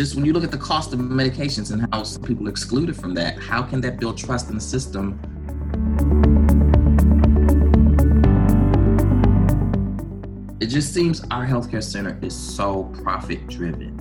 just when you look at the cost of medications and how people are excluded from that, how can that build trust in the system? It just seems our healthcare center is so profit driven.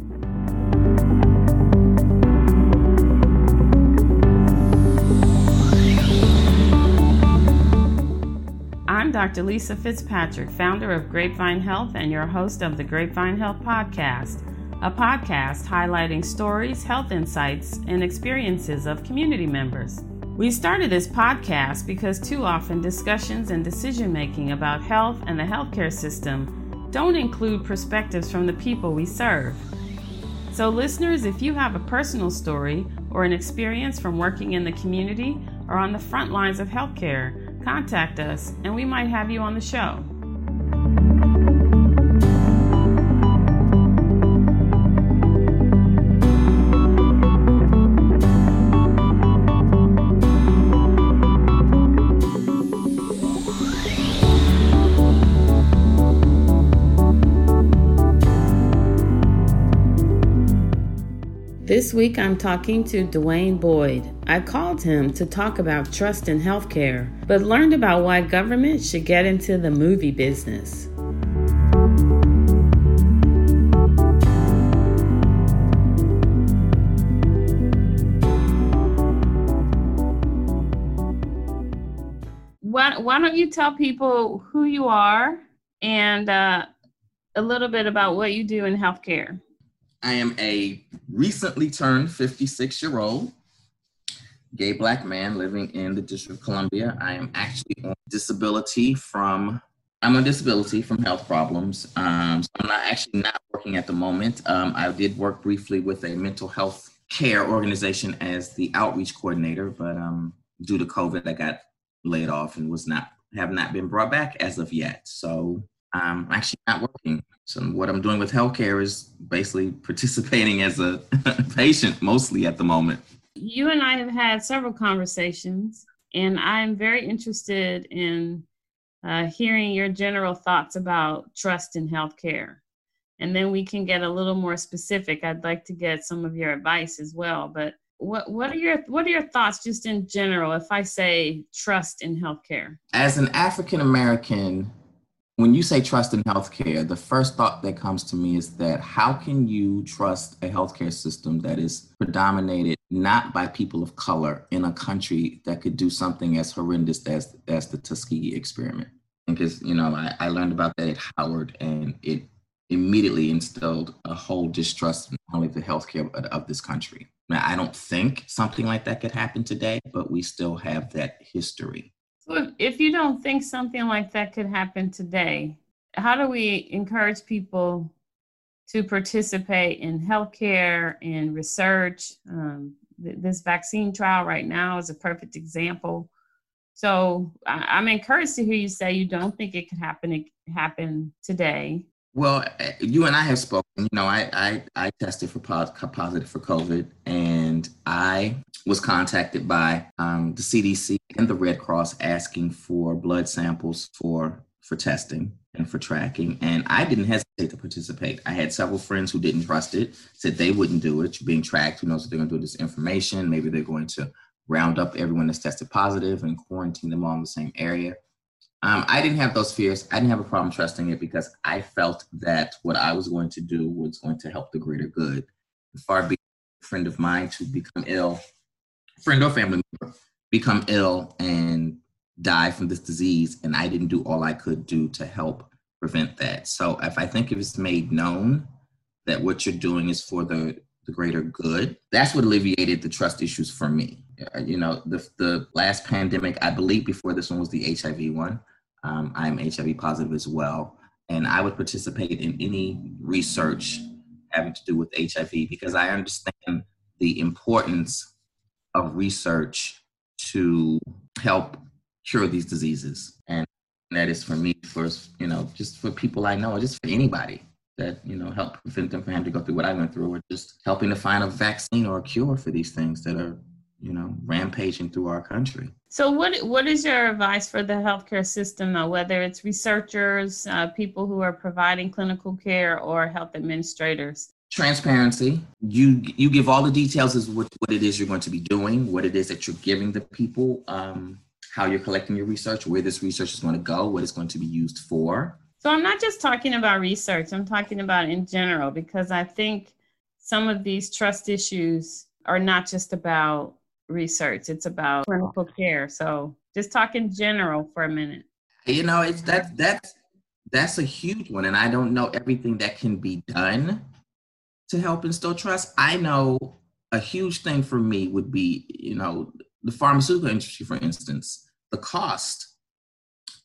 I'm Dr. Lisa Fitzpatrick, founder of Grapevine Health and your host of the Grapevine Health Podcast, a podcast highlighting stories, health insights, and experiences of community members. We started this podcast because too often discussions and decision making about health and the healthcare system don't include perspectives from the people we serve. So, listeners, if you have a personal story or an experience from working in the community or on the front lines of healthcare, contact us and we might have you on the show. This week I'm talking to Dwayne Boyd. I called him to talk about trust in healthcare, but learned about why government should get into the movie business. Why, don't you tell people who you are and uh, a little bit about what you do in healthcare? I am a recently turned 56 year old gay black man living in the District of Columbia. I am actually on disability from I'm on disability from health problems. Um, so I'm not actually not working at the moment. Um, I did work briefly with a mental health care organization as the outreach coordinator, but um, due to COVID, I got laid off and was not have not been brought back as of yet. So I'm actually not working. So what I'm doing with healthcare is basically participating as a patient mostly at the moment. You and I have had several conversations, and I'm very interested in uh, hearing your general thoughts about trust in healthcare. And then we can get a little more specific. I'd like to get some of your advice as well. But what what are your what are your thoughts just in general if I say trust in healthcare? As an African American when you say trust in healthcare, the first thought that comes to me is that how can you trust a healthcare system that is predominated not by people of color in a country that could do something as horrendous as as the Tuskegee experiment? Because you know, I, I learned about that at Howard, and it immediately instilled a whole distrust not only the healthcare of, of this country. Now, I don't think something like that could happen today, but we still have that history. If you don't think something like that could happen today, how do we encourage people to participate in healthcare and research? Um, th- this vaccine trial right now is a perfect example. So I- am encouraged to hear you say you don't think it could happen happen today. Well, eh, you and I have spoken. You know, I I, I tested for positive for COVID, and I was contacted by um, the CDC and the Red Cross asking for blood samples for for testing and for tracking. And I didn't hesitate to participate. I had several friends who didn't trust it, said they wouldn't do it. You're being tracked. Who knows what they're going to do this information? Maybe they're going to round up everyone that's tested positive and quarantine them all in the same area. Um, I didn't have those fears. I didn't have a problem trusting it because I felt that what I was going to do was going to help the greater good. Far be friend of mine to become ill friend or family member become ill and die from this disease and i didn't do all i could do to help prevent that. So if i think if it's made known that what you're doing is for the the greater good that's what alleviated the trust issues for me. Uh, you know the, the last pandemic i believe before this one was the hiv one um, i'm hiv positive as well. And i would participate in any research having to do with hiv because i understand the importance of research to help cure these diseases. And that is for me, for, you know, just for people I know, just for anybody that, you know, help prevent them from having to go through what I went through, or just helping to find a vaccine or a cure for these things that are, you know, rampaging through our country. So, what what is your advice for the healthcare system, though, whether it's researchers, uh, people who are providing clinical care, or health administrators? transparency you you give all the details as what, what it is you're going to be doing what it is that you're giving the people um, how you're collecting your research where this research is going to go what it's going to be used for so i'm not just talking about research i'm talking about in general because i think some of these trust issues are not just about research it's about clinical care so just talk in general for a minute you know it's that that's that's a huge one and i don't know everything that can be done to help instill trust. I know a huge thing for me would be, you know, the pharmaceutical industry, for instance, the cost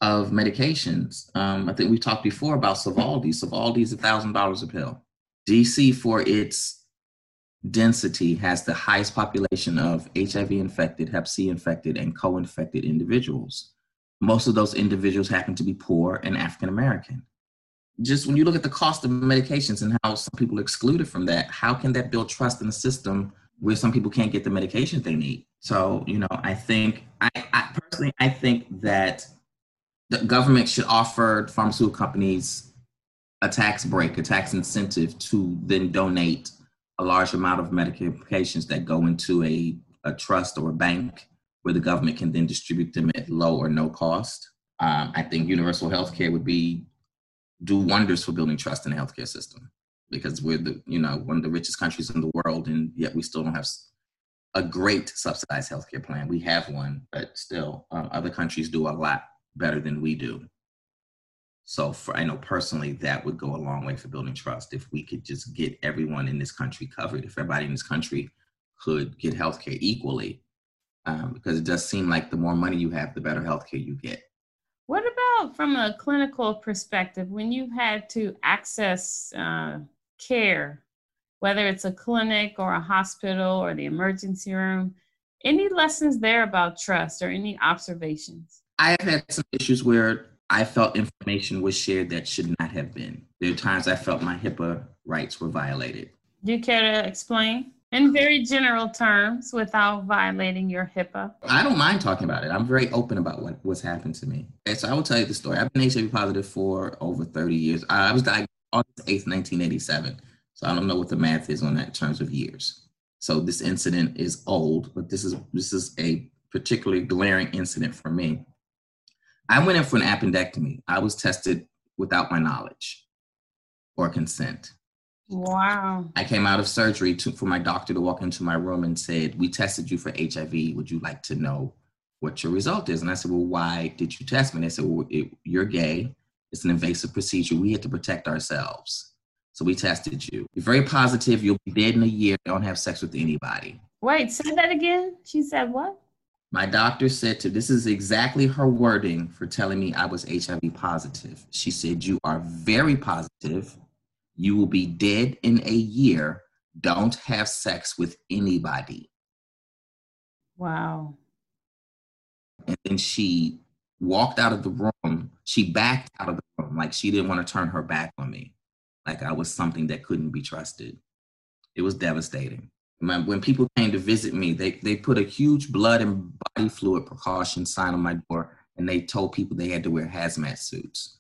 of medications. Um, I think we talked before about Sovaldi. Sovaldi is a thousand dollars a pill. DC, for its density, has the highest population of HIV infected, Hep C infected, and co-infected individuals. Most of those individuals happen to be poor and African American just when you look at the cost of medications and how some people are excluded from that, how can that build trust in the system where some people can't get the medications they need? So, you know, I think, I, I personally, I think that the government should offer pharmaceutical companies a tax break, a tax incentive to then donate a large amount of Medicare medications that go into a, a trust or a bank where the government can then distribute them at low or no cost. Um, I think universal health care would be do wonders for building trust in the healthcare system because we're the you know one of the richest countries in the world and yet we still don't have a great subsidized healthcare plan we have one but still um, other countries do a lot better than we do so for i know personally that would go a long way for building trust if we could just get everyone in this country covered if everybody in this country could get healthcare equally um, because it does seem like the more money you have the better healthcare you get what about from a clinical perspective when you've had to access uh, care, whether it's a clinic or a hospital or the emergency room? Any lessons there about trust or any observations? I have had some issues where I felt information was shared that should not have been. There are times I felt my HIPAA rights were violated. Do you care to explain? in very general terms without violating your HIPAA? I don't mind talking about it. I'm very open about what, what's happened to me. Okay, so I will tell you the story. I've been HIV positive for over 30 years. I was diagnosed August 8th, 1987. So I don't know what the math is on that in terms of years. So this incident is old, but this is this is a particularly glaring incident for me. I went in for an appendectomy. I was tested without my knowledge or consent. Wow. I came out of surgery to, for my doctor to walk into my room and said, We tested you for HIV. Would you like to know what your result is? And I said, Well, why did you test me? And they said, Well, it, you're gay. It's an invasive procedure. We had to protect ourselves. So we tested you. You're very positive. You'll be dead in a year. Don't have sex with anybody. Wait, say that again. She said what? My doctor said to this is exactly her wording for telling me I was HIV positive. She said, You are very positive you will be dead in a year. Don't have sex with anybody. Wow. And then she walked out of the room. She backed out of the room like she didn't want to turn her back on me, like I was something that couldn't be trusted. It was devastating. When people came to visit me, they, they put a huge blood and body fluid precaution sign on my door and they told people they had to wear hazmat suits.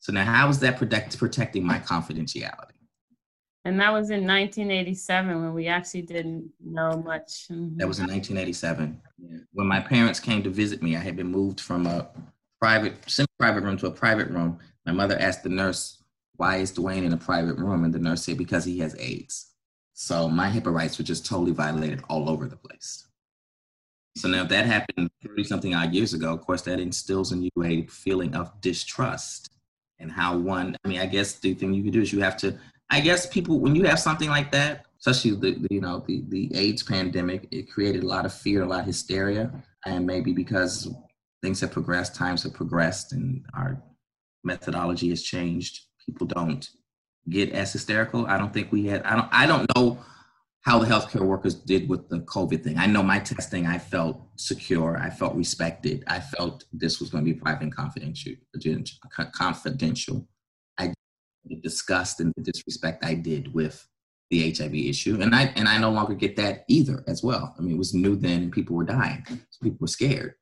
So now, how is that protect, protecting my confidentiality? And that was in 1987 when we actually didn't know much. Mm-hmm. That was in 1987. Yeah. When my parents came to visit me, I had been moved from a private, semi-private room to a private room. My mother asked the nurse, "Why is Dwayne in a private room?" And the nurse said, "Because he has AIDS." So my HIPAA rights were just totally violated all over the place. So now if that happened 30 something odd years ago, of course, that instills in you a feeling of distrust and how one i mean i guess the thing you can do is you have to i guess people when you have something like that especially the, the you know the the aids pandemic it created a lot of fear a lot of hysteria and maybe because things have progressed times have progressed and our methodology has changed people don't get as hysterical i don't think we had i don't i don't know how the healthcare workers did with the COVID thing. I know my testing, I felt secure, I felt respected, I felt this was going to be private and confidential. Confidential. I disgust and the disrespect I did with the HIV issue, and I and I no longer get that either as well. I mean, it was new then, people were dying, so people were scared,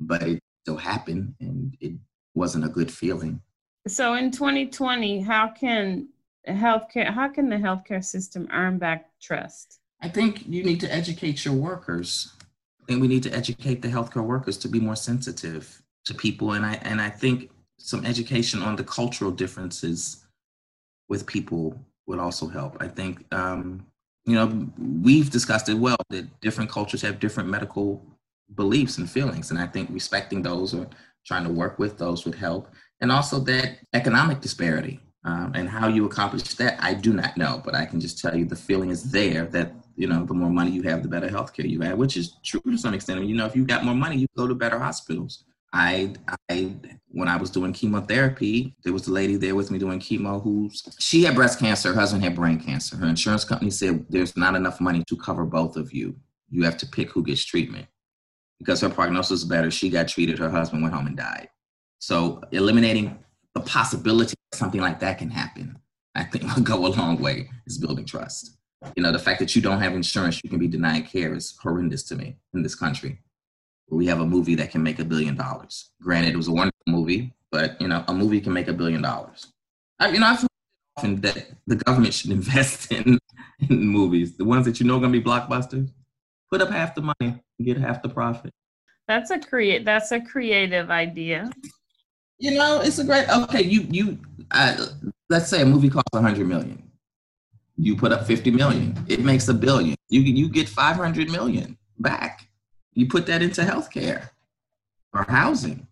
but it still happened, and it wasn't a good feeling. So in 2020, how can healthcare how can the healthcare system earn back trust? I think you need to educate your workers. And we need to educate the healthcare workers to be more sensitive to people and i and i think some education on the cultural differences with people would also help. I think um, you know we've discussed it well that different cultures have different medical beliefs and feelings and i think respecting those or trying to work with those would help and also that economic disparity um, and how you accomplish that, I do not know, but I can just tell you the feeling is there that you know the more money you have, the better healthcare you have, which is true to some extent. You know, if you got more money, you go to better hospitals. I, I, when I was doing chemotherapy, there was a lady there with me doing chemo who's she had breast cancer, her husband had brain cancer. Her insurance company said there's not enough money to cover both of you. You have to pick who gets treatment because her prognosis is better. She got treated, her husband went home and died. So eliminating the possibility that something like that can happen, I think will go a long way is building trust. You know, the fact that you don't have insurance, you can be denied care is horrendous to me in this country. We have a movie that can make a billion dollars. Granted, it was a wonderful movie, but you know, a movie can make a billion dollars. I, you know, I feel often that the government should invest in, in movies, the ones that you know are going to be blockbusters. Put up half the money get half the profit. That's a create. That's a creative idea. You know, it's a great. Okay, you you. Uh, let's say a movie costs hundred million. You put up fifty million. It makes a billion. You you get five hundred million back. You put that into healthcare or housing.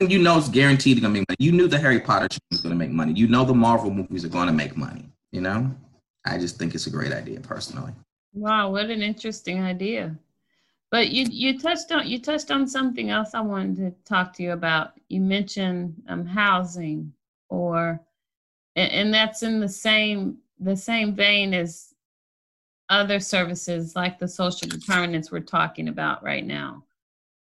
You know it's guaranteed to gonna make money. You knew the Harry Potter is gonna make money. You know the Marvel movies are gonna make money. You know, I just think it's a great idea personally. Wow, what an interesting idea. But you you touched on you touched on something else I wanted to talk to you about. You mentioned um, housing, or and, and that's in the same the same vein as other services like the social determinants we're talking about right now,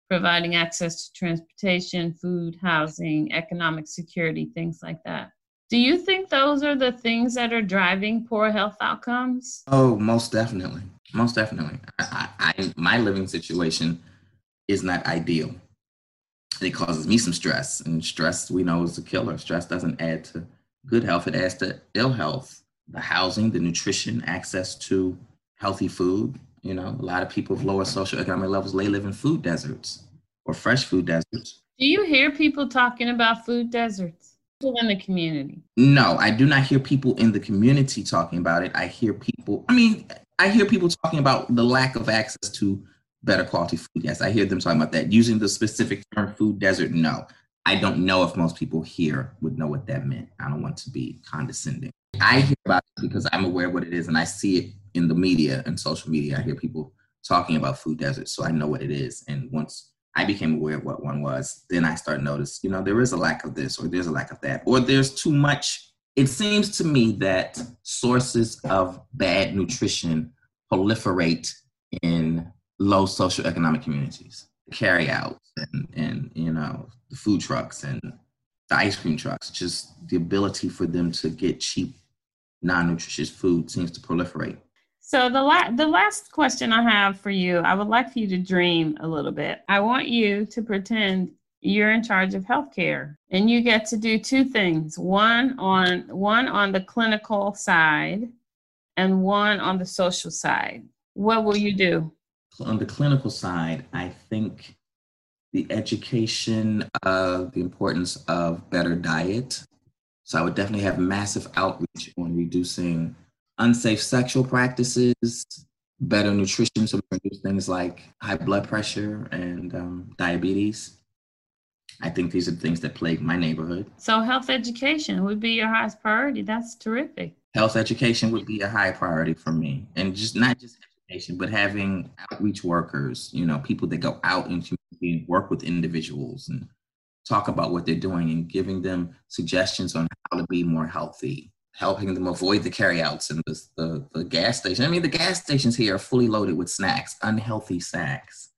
providing access to transportation, food, housing, economic security, things like that. Do you think those are the things that are driving poor health outcomes? Oh, most definitely. Most definitely. I, I, my living situation is not ideal. It causes me some stress, and stress we know is a killer. Stress doesn't add to good health; it adds to ill health. The housing, the nutrition, access to healthy food. You know, a lot of people of lower socioeconomic levels they live in food deserts or fresh food deserts. Do you hear people talking about food deserts? People in the community. No, I do not hear people in the community talking about it. I hear people. I mean, I hear people talking about the lack of access to better quality food. Yes, I hear them talking about that. Using the specific term food desert, no. I don't know if most people here would know what that meant. I don't want to be condescending. I hear about it because I'm aware of what it is and I see it in the media and social media. I hear people talking about food deserts, so I know what it is. And once I became aware of what one was, then I start notice, you know, there is a lack of this or there's a lack of that, or there's too much it seems to me that sources of bad nutrition proliferate in low socioeconomic communities. Carry out and, and you know the food trucks and the ice cream trucks, just the ability for them to get cheap, non-nutritious food seems to proliferate. So the la- the last question I have for you, I would like for you to dream a little bit. I want you to pretend you're in charge of healthcare. And you get to do two things one on one on the clinical side and one on the social side. What will you do? On the clinical side i think the education of the importance of better diet. So i would definitely have massive outreach on reducing unsafe sexual practices better nutrition so reduce things like high blood pressure and um, diabetes I think these are things that plague my neighborhood. So, health education would be your highest priority. That's terrific. Health education would be a high priority for me, and just not just education, but having outreach workers. You know, people that go out into and work with individuals and talk about what they're doing and giving them suggestions on how to be more healthy helping them avoid the carryouts and the, the, the gas station. I mean, the gas stations here are fully loaded with snacks, unhealthy snacks.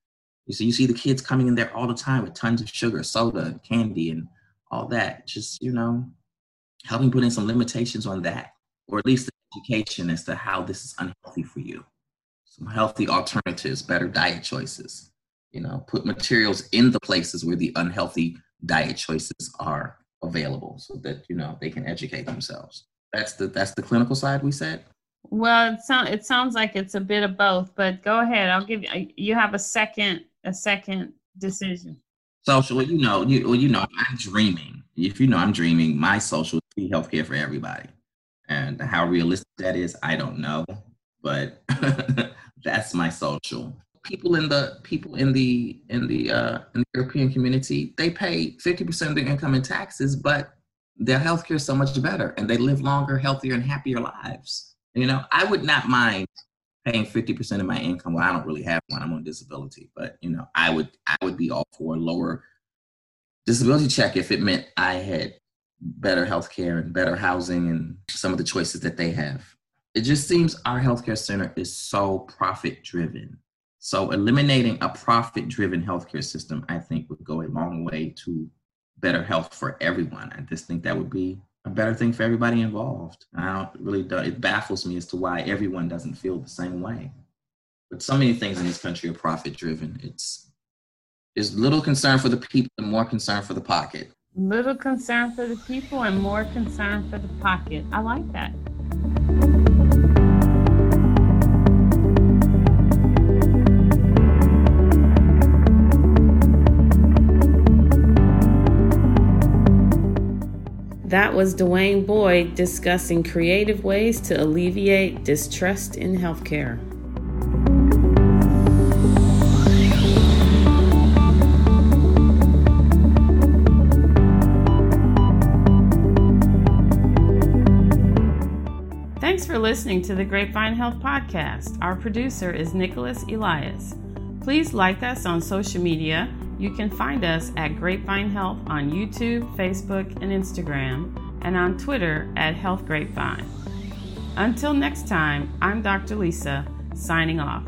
You see, you see the kids coming in there all the time with tons of sugar, soda, candy, and all that. Just you know, helping put in some limitations on that, or at least education as to how this is unhealthy for you. Some healthy alternatives, better diet choices. You know, put materials in the places where the unhealthy diet choices are available, so that you know they can educate themselves. That's the that's the clinical side we said. Well, it sounds it sounds like it's a bit of both, but go ahead. I'll give you you have a second a second decision. Social, you know, you well, you know, I'm dreaming. If you know, I'm dreaming. My social be healthcare for everybody, and how realistic that is, I don't know, but that's my social. People in the people in the in the uh, in the European community, they pay 50% of their income in taxes, but their healthcare is so much better, and they live longer, healthier, and happier lives. You know, I would not mind paying 50% of my income. Well, I don't really have one. I'm on disability, but you know, I would I would be all for a lower disability check if it meant I had better health care and better housing and some of the choices that they have. It just seems our healthcare center is so profit driven. So eliminating a profit driven healthcare system, I think would go a long way to better health for everyone. I just think that would be a better thing for everybody involved. I don't really, it baffles me as to why everyone doesn't feel the same way. But so many things in this country are profit driven. It's, there's little concern for the people and more concern for the pocket. Little concern for the people and more concern for the pocket. I like that. That was Dwayne Boyd discussing creative ways to alleviate distrust in healthcare. Thanks for listening to the Grapevine Health Podcast. Our producer is Nicholas Elias. Please like us on social media you can find us at Grapevine Health on YouTube, Facebook, and Instagram, and on Twitter at Health Grapevine. Until next time, I'm Dr. Lisa, signing off.